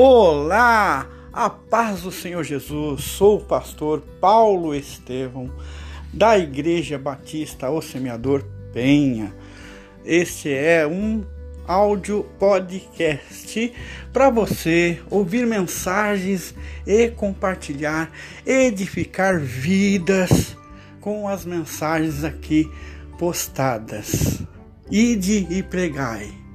Olá, a paz do Senhor Jesus. Sou o pastor Paulo Estevão da Igreja Batista O Semeador Penha. Este é um áudio podcast para você ouvir mensagens e compartilhar, edificar vidas com as mensagens aqui postadas. Ide e pregai